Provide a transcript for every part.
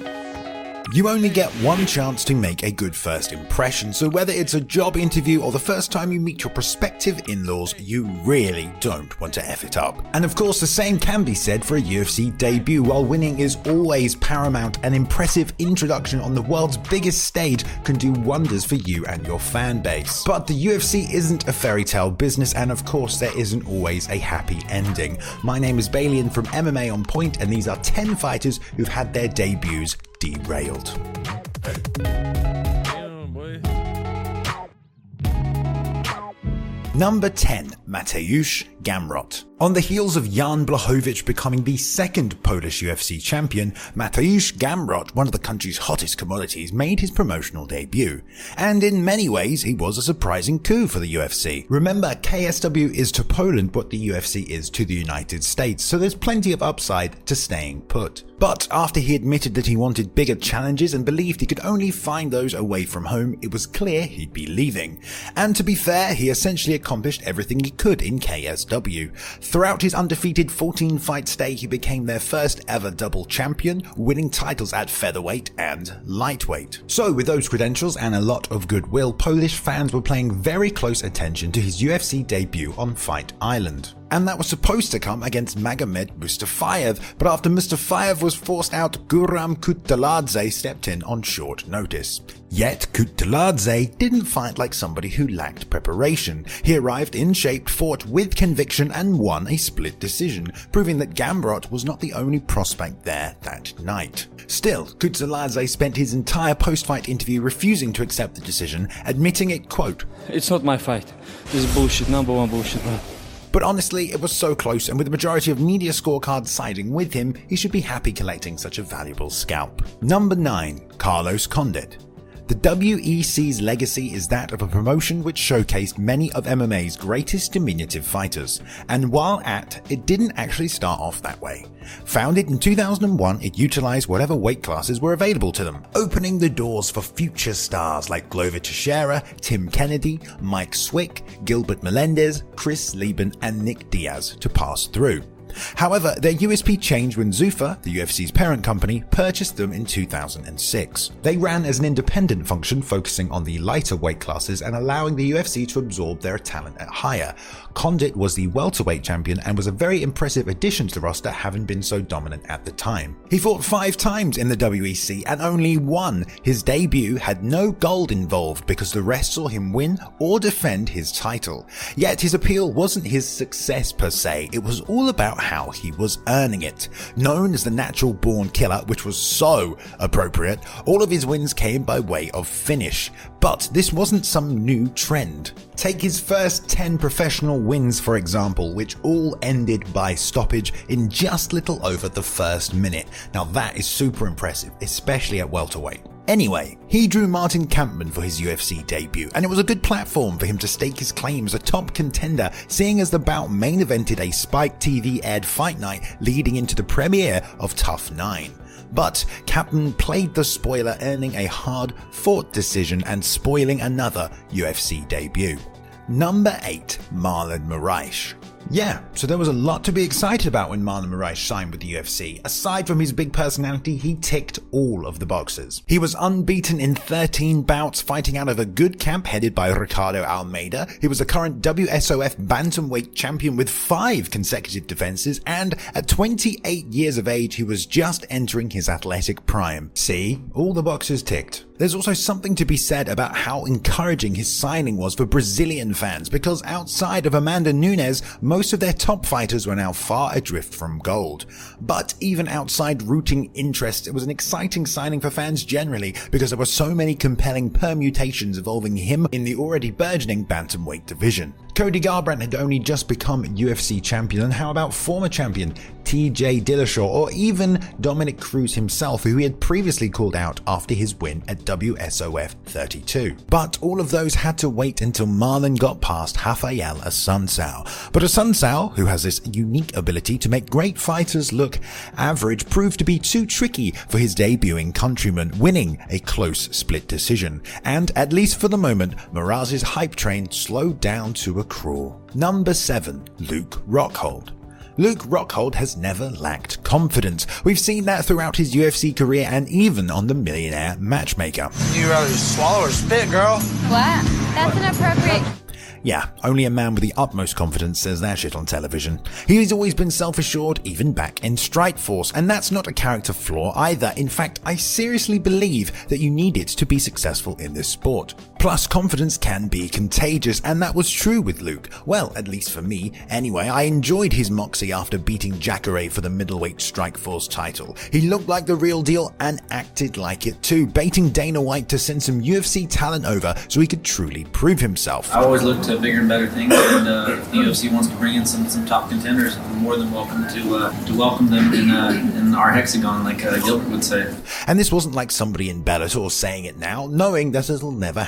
Bye. You only get one chance to make a good first impression, so whether it's a job interview or the first time you meet your prospective in laws, you really don't want to F it up. And of course, the same can be said for a UFC debut. While winning is always paramount, an impressive introduction on the world's biggest stage can do wonders for you and your fan base. But the UFC isn't a fairy tale business, and of course, there isn't always a happy ending. My name is Balian from MMA On Point, and these are 10 fighters who've had their debuts derailed. Number 10, Mateusz Gamrot. On the heels of Jan Blachowicz becoming the second Polish UFC champion, Mateusz Gamrot, one of the country's hottest commodities, made his promotional debut. And in many ways, he was a surprising coup for the UFC. Remember, KSW is to Poland what the UFC is to the United States, so there's plenty of upside to staying put. But after he admitted that he wanted bigger challenges and believed he could only find those away from home, it was clear he'd be leaving. And to be fair, he essentially accomplished everything he could in KSW. Throughout his undefeated 14 fight stay, he became their first ever double champion, winning titles at featherweight and lightweight. So with those credentials and a lot of goodwill, Polish fans were paying very close attention to his UFC debut on Fight Island and that was supposed to come against Magomed Mustafayev, but after Mustafayev was forced out, Guram Kutateladze stepped in on short notice. Yet Kutateladze didn't fight like somebody who lacked preparation. He arrived in shape, fought with conviction, and won a split decision, proving that Gamrot was not the only prospect there that night. Still, Kutateladze spent his entire post-fight interview refusing to accept the decision, admitting it, quote, It's not my fight. This is bullshit, number one bullshit, man. But honestly, it was so close, and with the majority of media scorecards siding with him, he should be happy collecting such a valuable scalp. Number 9. Carlos Condit. The WEC's legacy is that of a promotion which showcased many of MMA's greatest diminutive fighters, and while at, it didn't actually start off that way. Founded in 2001, it utilized whatever weight classes were available to them, opening the doors for future stars like Glover Teixeira, Tim Kennedy, Mike Swick, Gilbert Melendez, Chris Leben, and Nick Diaz to pass through. However, their USP changed when Zuffa, the UFC's parent company, purchased them in 2006. They ran as an independent function focusing on the lighter weight classes and allowing the UFC to absorb their talent at higher. Condit was the welterweight champion and was a very impressive addition to the roster having been so dominant at the time. He fought five times in the WEC and only one. His debut had no gold involved because the rest saw him win or defend his title. Yet his appeal wasn't his success per se, it was all about how he was earning it. Known as the natural born killer, which was so appropriate, all of his wins came by way of finish. But this wasn't some new trend. Take his first 10 professional wins, for example, which all ended by stoppage in just little over the first minute. Now that is super impressive, especially at welterweight. Anyway, he drew Martin Kampmann for his UFC debut, and it was a good platform for him to stake his claim as a top contender, seeing as the bout main evented a Spike TV aired fight night leading into the premiere of TUF 9. But Kampmann played the spoiler, earning a hard fought decision and spoiling another UFC debut. Number 8, Marlon Moraes. Yeah, so there was a lot to be excited about when Marlon Moraes signed with the UFC. Aside from his big personality, he ticked all of the boxes. He was unbeaten in 13 bouts, fighting out of a good camp headed by Ricardo Almeida. He was the current WSOF bantamweight champion with five consecutive defenses, and at 28 years of age, he was just entering his athletic prime. See, all the boxes ticked. There's also something to be said about how encouraging his signing was for Brazilian fans because outside of Amanda Nunes, most of their top fighters were now far adrift from gold. But even outside rooting interest, it was an exciting signing for fans generally because there were so many compelling permutations involving him in the already burgeoning bantamweight division. Cody Garbrandt had only just become UFC champion, and how about former champion TJ Dillashaw or even Dominick Cruz himself, who he had previously called out after his win at WSOF 32. But all of those had to wait until Marlon got past Rafael Assunção. But Assunção, who has this unique ability to make great fighters look average, proved to be too tricky for his debuting countryman, winning a close split decision. And at least for the moment, Moraes' hype train slowed down to a crawl. Number 7, Luke Rockhold. Luke Rockhold has never lacked confidence. We've seen that throughout his UFC career and even on the Millionaire Matchmaker. You rather swallow or spit, girl? What? That's inappropriate. Yeah, only a man with the utmost confidence says that shit on television. He's always been self-assured, even back in Strikeforce, and that's not a character flaw either. In fact, I seriously believe that you need it to be successful in this sport. Plus, confidence can be contagious, and that was true with Luke. Well, at least for me. Anyway, I enjoyed his moxie after beating Jacare for the middleweight Strikeforce title. He looked like the real deal and acted like it too, baiting Dana White to send some UFC talent over so he could truly prove himself. I always look to bigger and better things, and uh, if the UFC wants to bring in some, some top contenders, I'm more than welcome to uh, to welcome them in, uh, in our hexagon, like uh, Gilbert would say. And this wasn't like somebody in Bellator saying it now, knowing that it'll never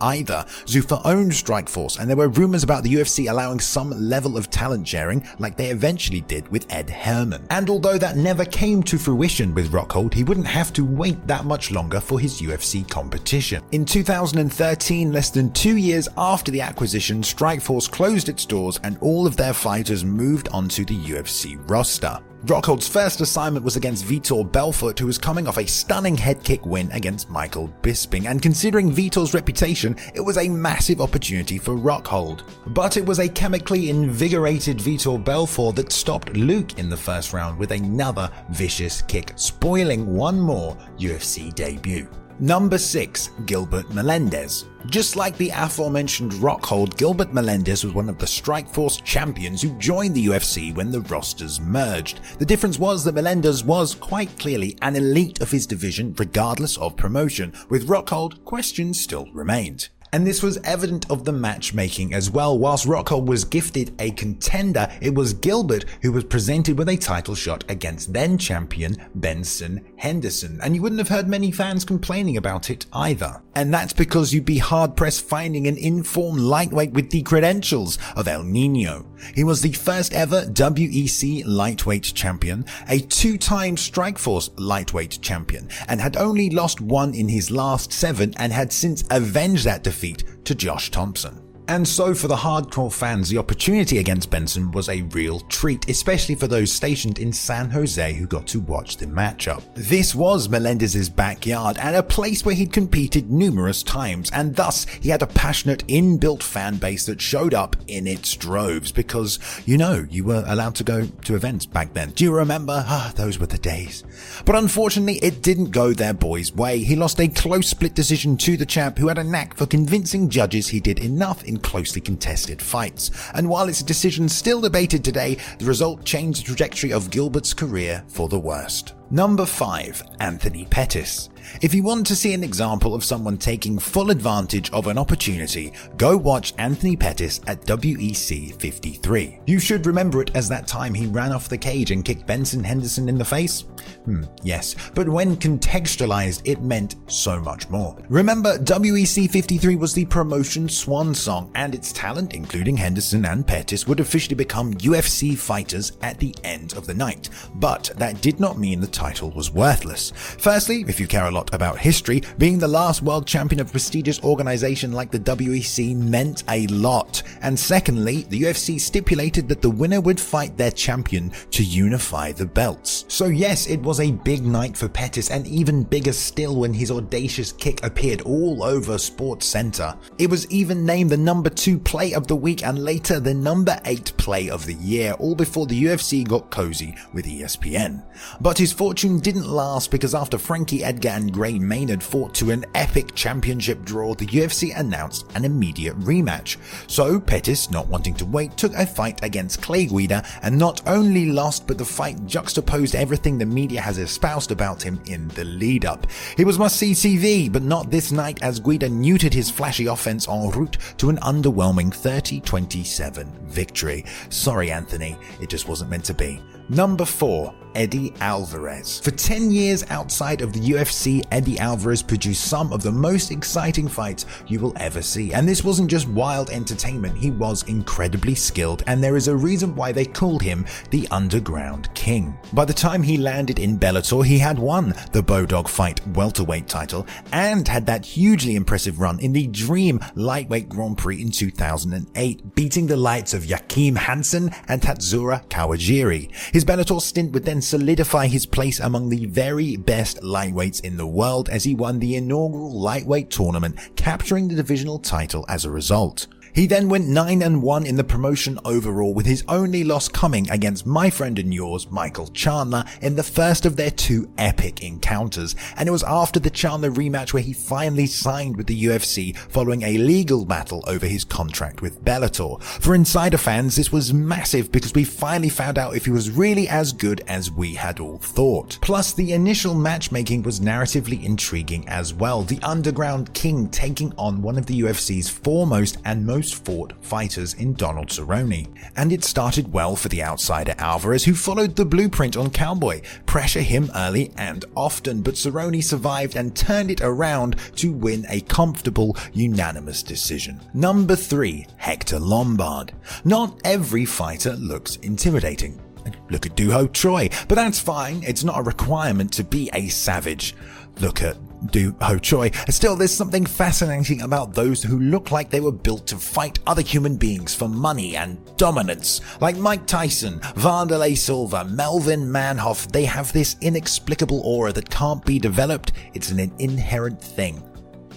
either. Zuffa owned Strikeforce, and there were rumors about the UFC allowing some level of talent sharing, like they eventually did with Ed Herman. And although that never came to fruition with Rockhold, he wouldn't have to wait that much longer for his UFC competition. In 2013, less than two years after the acquisition, Strikeforce closed its doors and all of their fighters moved onto the UFC roster. Rockhold's first assignment was against Vitor Belfort, who was coming off a stunning head kick win against Michael Bisping, and considering Vitor's reputation, it was a massive opportunity for Rockhold. But it was a chemically invigorated Vitor Belfort that stopped Luke in the first round with another vicious kick, spoiling one more UFC debut. Number 6. Gilbert Melendez. Just like the aforementioned Rockhold, Gilbert Melendez was one of the Strikeforce champions who joined the UFC when the rosters merged. The difference was that Melendez was quite clearly an elite of his division regardless of promotion. With Rockhold, questions still remained and this was evident of the matchmaking as well. Whilst Rockhold was gifted a contender, it was Gilbert who was presented with a title shot against then champion Benson Henderson, and you wouldn't have heard many fans complaining about it either. And that's because you'd be hard pressed finding an informed lightweight with the credentials of El Nino. He was the first ever WEC lightweight champion, a two-time Strikeforce lightweight champion, and had only lost one in his last seven and had since avenged that defeat to Josh Thomson. And so for the hardcore fans, the opportunity against Benson was a real treat, especially for those stationed in San Jose who got to watch the matchup. This was Melendez's backyard and a place where he'd competed numerous times, and thus he had a passionate inbuilt fan base that showed up in its droves because, you know, you were allowed to go to events back then. Do you remember? Ah, those were the days. But unfortunately, it didn't go their boy's way. He lost a close split decision to the champ who had a knack for convincing judges he did enough in closely contested fights. And while its decision still debated today, the result changed the trajectory of Gilbert's career for the worst. Number 5. Anthony Pettis. If you want to see an example of someone taking full advantage of an opportunity, go watch Anthony Pettis at WEC 53. You should remember it as that time he ran off the cage and kicked Benson Henderson in the face. Hmm, yes, but when contextualized, it meant so much more. Remember, WEC 53 was the promotion swan song, and its talent, including Henderson and Pettis, would officially become UFC fighters at the end of the night. But that did not mean the title was worthless. Firstly, if you care a lot about history, being the last world champion of a prestigious organization like the WEC meant a lot. And secondly, the UFC stipulated that the winner would fight their champion to unify the belts. So yes, it was a big night for Pettis and even bigger still when his audacious kick appeared all over Sports Center. It was even named the number 2 play of the week and later the number 8 play of the year, all before the UFC got cozy with ESPN. But his fortune didn't last because after Frankie Edgar and Gray Maynard fought to an epic championship draw, the UFC announced an immediate rematch. So Pettis, not wanting to wait, took a fight against Clay Guida and not only lost, but the fight juxtaposed everything the media has espoused about him in the lead up. He was must see TV, but not this night as Guida neutered his flashy offense en route to an underwhelming 30 27 victory. Sorry, Anthony, it just wasn't meant to be. Number 4. Eddie Alvarez. For 10 years outside of the UFC, Eddie Alvarez produced some of the most exciting fights you will ever see. And this wasn't just wild entertainment, he was incredibly skilled, and there is a reason why they called him the Underground King. By the time he landed in Bellator, he had won the Bodog Fight welterweight title and had that hugely impressive run in the Dream Lightweight Grand Prix in 2008, beating the likes of Joachim Hansen and Tatsuro Kawajiri. His Bellator stint would then solidify his place among the very best lightweights in the world as he won the inaugural lightweight tournament, capturing the divisional title as a result. He then went 9 and 1 in the promotion overall with his only loss coming against my friend and yours, Michael Chandler, in the first of their two epic encounters. And it was after the Chandler rematch where he finally signed with the UFC following a legal battle over his contract with Bellator. For insider fans, this was massive because we finally found out if he was really as good as we had all thought. Plus, the initial matchmaking was narratively intriguing as well. The Underground King taking on one of the UFC's foremost and most most fought fighters in Donald Cerrone. And it started well for the outsider Alvarez, who followed the blueprint on Cowboy, pressure him early and often, but Cerrone survived and turned it around to win a comfortable, unanimous decision. Number 3, Hector Lombard. Not every fighter looks intimidating. Look at Doo Troy, but that's fine, it's not a requirement to be a savage. Look at Doo Ho Choi. Still, there's something fascinating about those who look like they were built to fight other human beings for money and dominance. Like Mike Tyson, Wanderlei Silva, Melvin Manhoef, they have this inexplicable aura that can't be developed. It's an inherent thing.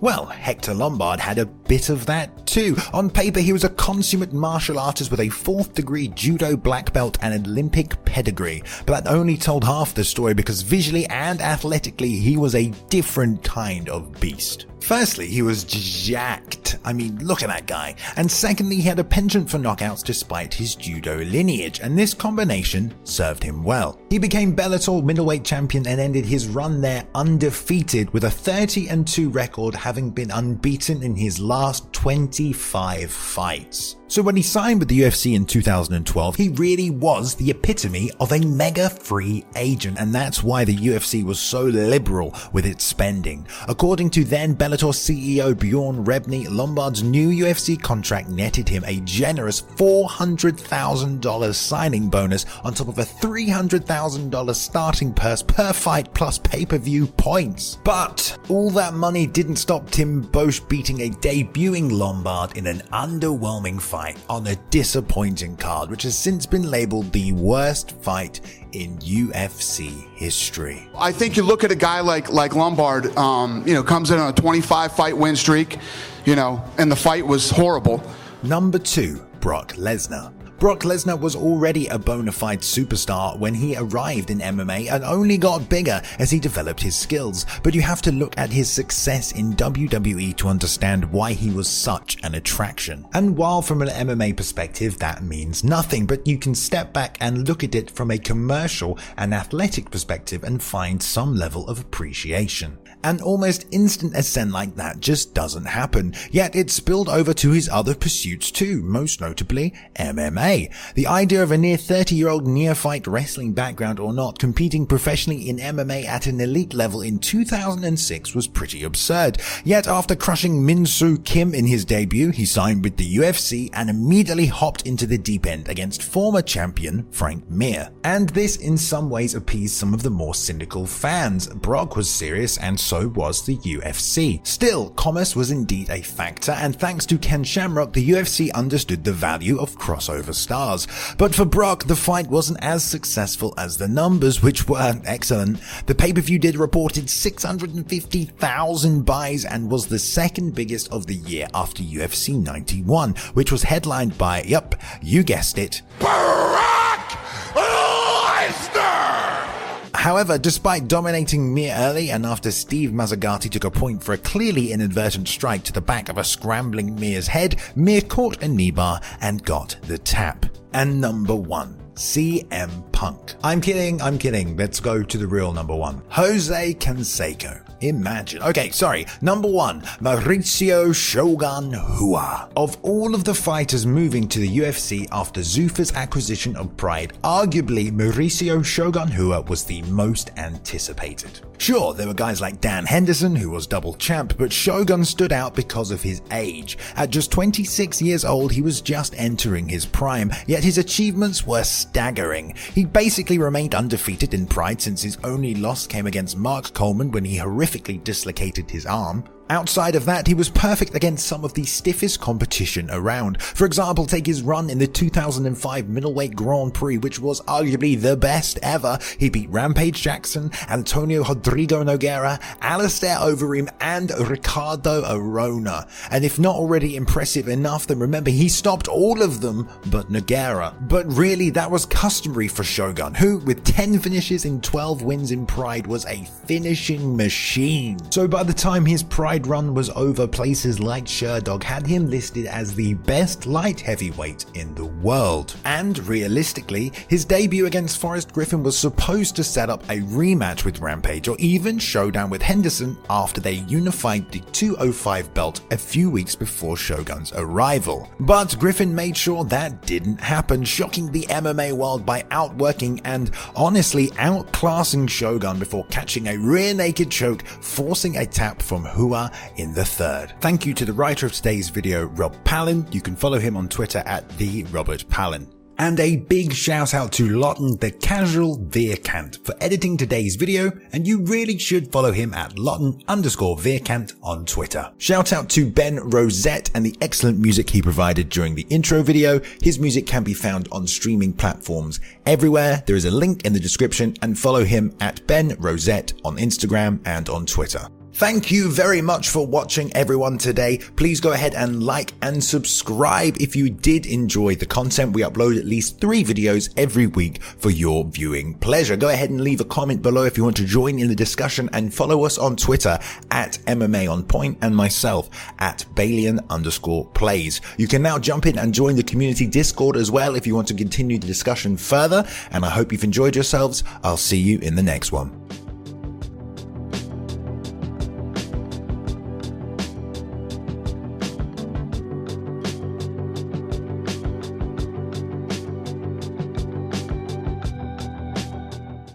Well, Hector Lombard had a bit of that too. On paper, he was a consummate martial artist with a fourth degree judo black belt and Olympic pedigree, but that only told half the story because visually and athletically, he was a different kind of beast. Firstly, he was jacked. I mean, look at that guy. And secondly, he had a penchant for knockouts despite his judo lineage, and this combination served him well. He became Bellator middleweight champion and ended his run there undefeated with a 30 and 2 record, having been unbeaten in his last 25 fights. So when he signed with the UFC in 2012, he really was the epitome of a mega free agent, and that's why the UFC was so liberal with its spending. According to then Bellator CEO Bjorn Rebney, Lombard's new UFC contract netted him a generous $400,000 signing bonus on top of a $300,000 starting purse per fight plus pay-per-view points. But all that money didn't stop Tim Boetsch beating a debuting Lombard in an underwhelming fight fight on a disappointing card, which has since been labeled the worst fight in UFC history. I think you look at a guy like like Lombard, um, you know, comes in on a 25 fight win streak, you know, and the fight was horrible. Number two, Brock Lesnar. Brock Lesnar was already a bona fide superstar when he arrived in MMA and only got bigger as he developed his skills, but you have to look at his success in WWE to understand why he was such an attraction. And while from an MMA perspective that means nothing, but you can step back and look at it from a commercial and athletic perspective and find some level of appreciation. An almost instant ascent like that just doesn't happen, yet it spilled over to his other pursuits too, most notably MMA. The idea of a near 30 year old neophyte wrestling background or not competing professionally in MMA at an elite level in 2006 was pretty absurd. Yet after crushing Min Soo Kim in his debut, he signed with the UFC and immediately hopped into the deep end against former champion Frank Mir. And this in some ways appeased some of the more cynical fans. Brock was serious and so was the UFC. Still, commerce was indeed a factor, and thanks to Ken Shamrock, the UFC understood the value of crossover stars. But for Brock, the fight wasn't as successful as the numbers, which were excellent. The pay-per-view did reported 650,000 buys and was the second biggest of the year after UFC 91, which was headlined by, yep, you guessed it, Brock However, despite dominating Mir early and after Steve Mazzagatti took a point for a clearly inadvertent strike to the back of a scrambling Mir's head, Mir caught a knee bar and got the tap. And number one, CM Punk. I'm kidding, I'm kidding. Let's go to the real number one. Jose Canseco. Imagine. Okay, sorry. Number one, Mauricio Shogun Rua. Of all of the fighters moving to the UFC after Zuffa's acquisition of Pride, arguably Mauricio Shogun Rua was the most anticipated. Sure, there were guys like Dan Henderson, who was double champ, but Shogun stood out because of his age. At just 26 years old, he was just entering his prime, yet his achievements were staggering. He basically remained undefeated in Pride since his only loss came against Mark Coleman when he horrifically dislocated his arm. Outside of that, he was perfect against some of the stiffest competition around. For example, take his run in the 2005 middleweight Grand Prix, which was arguably the best ever. He beat Rampage Jackson, Antonio Rodrigo Nogueira, Alistair Overeem, and Ricardo Arona. And if not already impressive enough, then remember he stopped all of them but Nogueira. But really, that was customary for Shogun, who, with 10 finishes in 12 wins in Pride, was a finishing machine. So by the time his Pride run was over, places like Sherdog had him listed as the best light heavyweight in the world. And realistically, his debut against Forrest Griffin was supposed to set up a rematch with Rampage or even showdown with Henderson after they unified the 205 belt a few weeks before Shogun's arrival. But Griffin made sure that didn't happen, shocking the MMA world by outworking and honestly outclassing Shogun before catching a rear naked choke, forcing a tap from Rua in the third. Thank you to the writer of today's video, Rob Palin. You can follow him on Twitter at the Robert Palin. And a big shout out to Lawton the Casual Veerkant for editing today's video, and you really should follow him at Lawton underscore Veerkant on Twitter. Shout out to Ben Rosette and the excellent music he provided during the intro video. His music can be found on streaming platforms everywhere. There is a link in the description and follow him at Ben Rosette on Instagram and on Twitter. Thank you very much for watching everyone today. Please go ahead and like and subscribe if you did enjoy the content. We upload at least three videos every week for your viewing pleasure. Go ahead and leave a comment below if you want to join in the discussion and follow us on Twitter at MMA on point and myself at Balian underscore plays. You can now jump in and join the community Discord as well if you want to continue the discussion further. And I hope you've enjoyed yourselves. I'll see you in the next one.